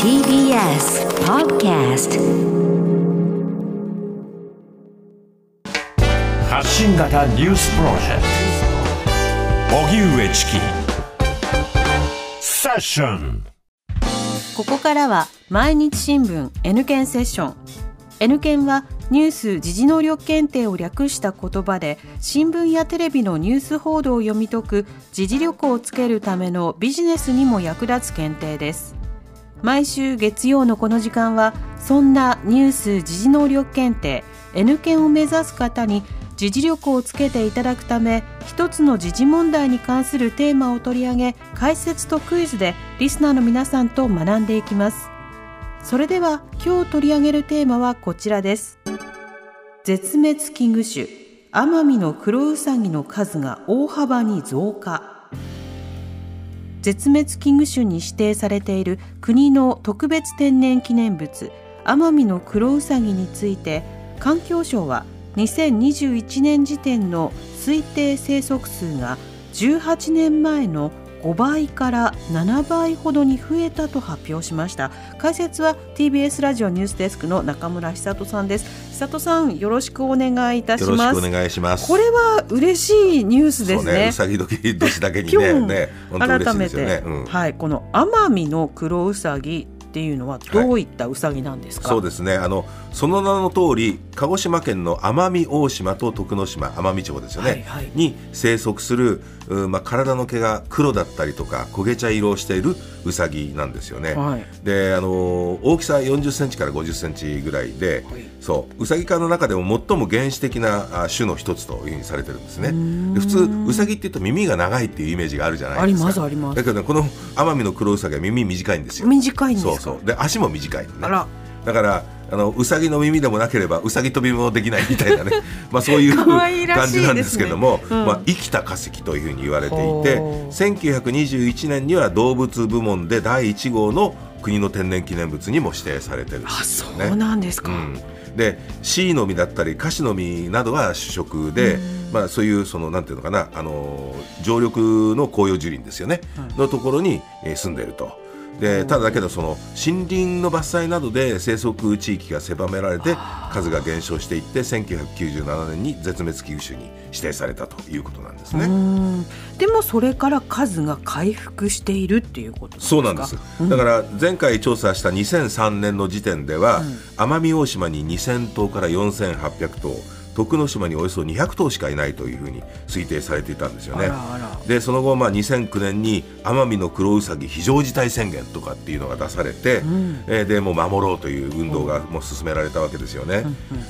TBS Podcast 発信型ニュースプロジェクト。荻上チキ。セッション。ここからは毎日新聞 N 検セッション。N 検はニュース・時事能力検定を略した言葉で新聞やテレビのニュース報道を読み解く時事力をつけるためのビジネスにも役立つ検定です。毎週月曜のこの時間はそんなニュース・時事能力検定 N 検を目指す方に時事力をつけていただくため一つの時事問題に関するテーマを取り上げ解説とクイズでリスナーの皆さんと学んでいきます。それでは今日取り上げるテーマはこちらです。絶滅危惧種アマミのクロウサギの数が大幅に増加。絶滅危惧種に指定されている国の特別天然記念物アマミのクロウサギについて環境省は2021年時点の推定生息数が18年前の5倍から7倍ほどに増えたと発表しました解説は TBS ラジオニュースデスクの中村久人さんです久人さんよろしくお願いいたしよろますしくお願いします。これは嬉しいニュースですね、ねうさぎ時年だけに今ね、日ね、改めて、ですよね。うんはいこの奄美の黒ウサギっていうのはどういったウサギなんですか、そうですね。あのその名の通り、鹿児島県の奄美大島と徳之島、奄美町ですよね。はいはいに生息する、うまあ体の毛が黒だったりとか焦げ茶色をしているウサギなんですよね。はいで、あの大きさ40センチから50センチぐらいで、はいそうウサギ科の中でも最も原始的なあ種の一つというふうにされてるんですね。で普通ウサギって言うと耳が長いっていうイメージがあるじゃないですか。ありますありますだけどねこの奄美の黒ウサギは耳短いんですよ。短いんですか？そうそうで足も短いのねだからあのうさぎの耳でもなければうさぎ飛びもできないみたいなね。まあそういう 感じなんですけども、うんまあ、生きた化石というふうに言われていてほう1921年には動物部門で第1号の国の天然記念物にも指定されてるんであすよね。そうなんですか、うん、で C の実だったりカシの実などは主食で、まあ、そういうそのなんていうのかなあの常緑の紅葉樹林ですよね、のところに、えー住んでいると。でただだけどその森林の伐採などで生息地域が狭められて数が減少していって1997年に絶滅危惧種に指定されたということなんですね。うん。でもそれから数が回復しているっていうことですか？そうなんです、だから前回調査した2003年の時点では、奄美大島に2000頭から4800頭徳之島におよそ200頭しかいないというふうに推定されていたんですよね。でその後、まあ、2009年に奄美のクロウサギ非常事態宣言とかっていうのが出されて、えーでもう守ろうという運動がもう進められたわけですよね、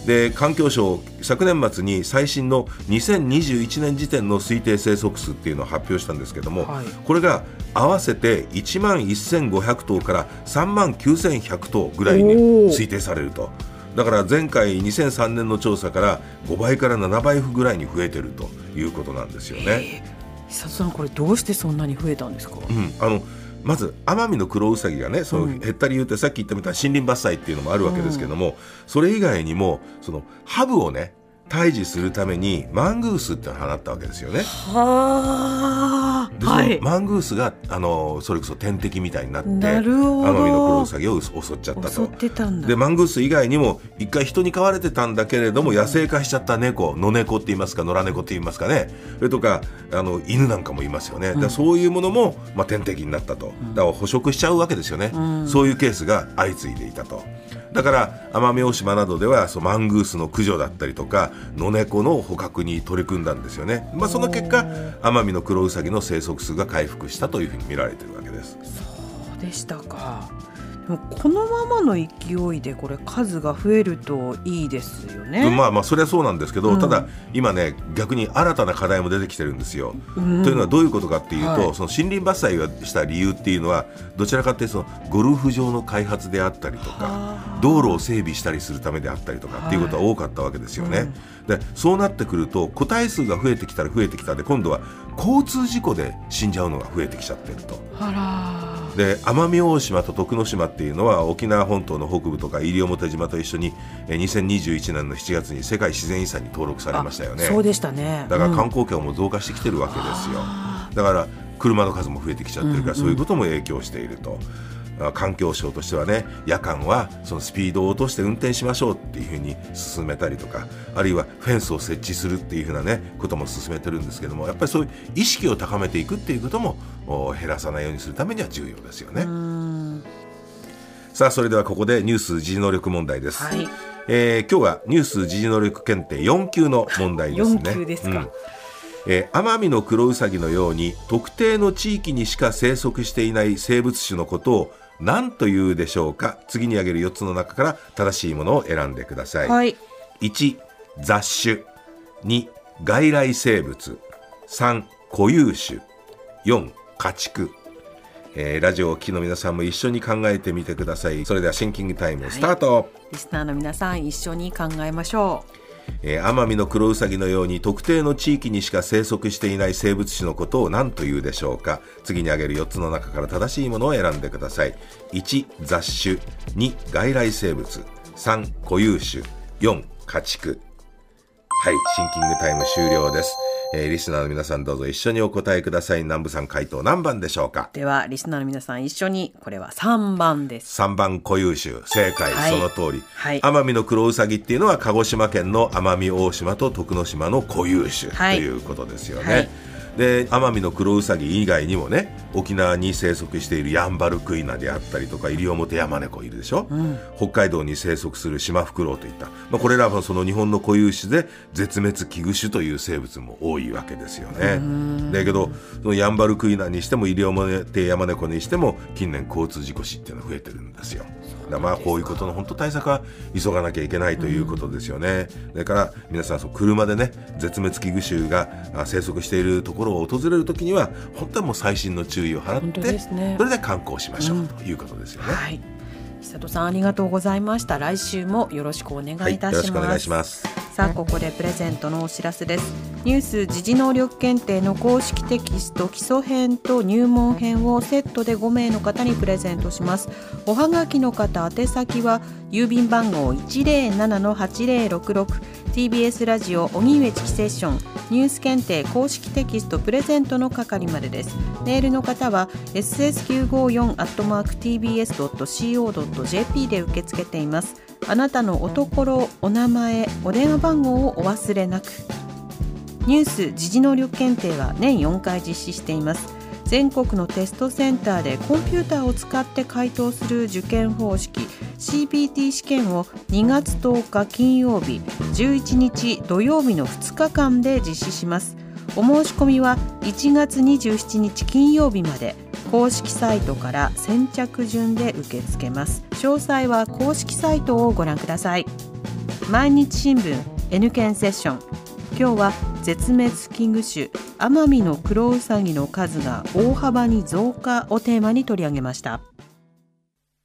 で環境省昨年末に最新の2021年時点の推定生息数っていうのを発表したんですけども、はい。これが合わせて1万1500頭から3万9100頭ぐらいに推定されると。だから前回2003年の調査から5倍から7倍ぐらいに増えてるということなんですよね。久里さんこれどうしてそんなに増えたんですか、うん、あのまず奄美のクロウサギがねその減った理由ってさっき言ったみたいな森林伐採っていうのもあるわけですけども、それ以外にもそのハブをね退治するためにマングースって放ったわけですよね。はであはい。そのマングースがあのそれこそ天敵みたいになってなるほど。奄美のクロウサギを襲っちゃった襲と。ってたんだ。でマングース以外にも一回人に飼われてたんだけれども野生化しちゃった猫野猫って言いますか野良猫って言いますかね。それとかあの犬なんかもいますよね、だからそういうものも、まあ、天敵になったと。だから捕食しちゃうわけですよね、そういうケースが相次いでいたと。だから奄美大島などではそうマングースの駆除だったりとか野猫の捕獲に取り組んだんですよね、まあ、その結果奄美のクロウサギの生息数が回復したというふうに見られているわけです。そうでしたかでもこのままの勢いでこれ数が増えるといいですよね、まあまあそれはそうなんですけど、うん。ただ今ね逆に新たな課題も出てきてるんですよ。うん。というのはどういうことかっていうと、はい。その森林伐採をした理由っていうのはどちらかというとそのゴルフ場の開発であったりとかはあ。道路を整備したりするためであったりとかっていうことは多かったわけですよね。でそうなってくると個体数が増えてきたら増えてきたで今度は交通事故で死んじゃうのが増えてきちゃってると。あで奄美大島と徳之島っていうのは沖縄本島の北部とか西表島と一緒にえー2021年の7月に世界自然遺産に登録さられましたよね。そうでしたね。だから観うん。光客も増加してきてるわけですよ、だから車の数も増えてきちゃってるから、そういうことも影響していると。あ環境省としてはね夜間はそのスピードを落として運転しましょうっていうふうに進めたりとかあるいはフェンスを設置するっていうふうなねことも進めてるんですけどもやっぱりそういう意識を高めていくっていうこともお減らさないようにするためには重要ですよね。さあそれではここでニュース時事能力問題です。はいえー今日はニュース時事能力検定4級の問題ですね。4級ですかうんえー、アマミノクロウサギのように特定の地域にしか生息していない生物種のことを何というでしょうか？次に挙げる4つの中から正しいものを選んでください、はい。1雑種。2外来生物。3固有種。4家畜。えーラジオをお聞きの皆さんも一緒に考えてみてください。それではシンキングタイムスタート、リスナーの皆さん一緒に考えましょえー、奄美のクロウサギのように特定の地域にしか生息していない生物種のことを何というでしょうか？次に挙げる4つの中から正しいものを選んでください。1雑種。2外来生物。3固有種。4家畜。はいシンキングタイム終了です、えーリスナーの皆さんどうぞ一緒にお答えください。南部さん回答何番でしょうか？うではリスナーの皆さん一緒にこれは3番です。3番固有種。正解、はい。その通り、はい。奄美のクロウサギっていうのは鹿児島県の奄美大島と徳之島の固有種はい。ということですよね、はいで奄美のクロウサギ以外にもね沖縄に生息しているヤンバルクイナであったりとかイリオモテヤマネコいるでしょ、北海道に生息するシマフクロウといった、まあ、これらはその日本の固有種で絶滅危惧種という生物も多いわけですよね。だけどそのヤンバルクイナにしてもイリオモテヤマネコにしても近年交通事故死っていうのが増えてるんですよ。だからまあこういうことの本当対策は急がなきゃいけないということですよね、それから皆さん。その車でね絶滅危惧種があ生息しているところを訪れるときには本当はもう細心の注意を払って、ね。それで観光しましょうということですよね、はい。久里さんありがとうございました。来週もよろしくお願いいたします、はいよろしくお願いしますさあここでプレゼントのお知らせです。ニュース時事能力検定の公式テキスト基礎編と入門編をセットで5名の方にプレゼントします。おはがきの方宛先は郵便番号 107-8066TBS ラジオ荻上チキセッション。ニュース検定公式テキストプレゼントの係までです。メールの方は ss954-tbs.co.jp で受け付けています。あなたのおところお名前お電話番号をお忘れなく。ニュース時事能力検定は年4回実施しています。全国のテストセンターでコンピューターを使って回答する受験方式 CPT 試験を2月10日金曜日11日土曜日の2日間で実施します。お申し込みは1月27日金曜日まで。公式サイトから先着順で受け付けます詳細は公式サイトをご覧ください毎日新聞 N 検セッション今日は絶滅危惧種アマミノクロウサギの数が大幅に増加をテーマに取り上げました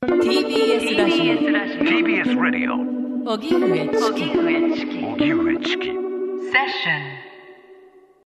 TBS ラジ TBS ラジオオ荻上チキ荻上チキセッション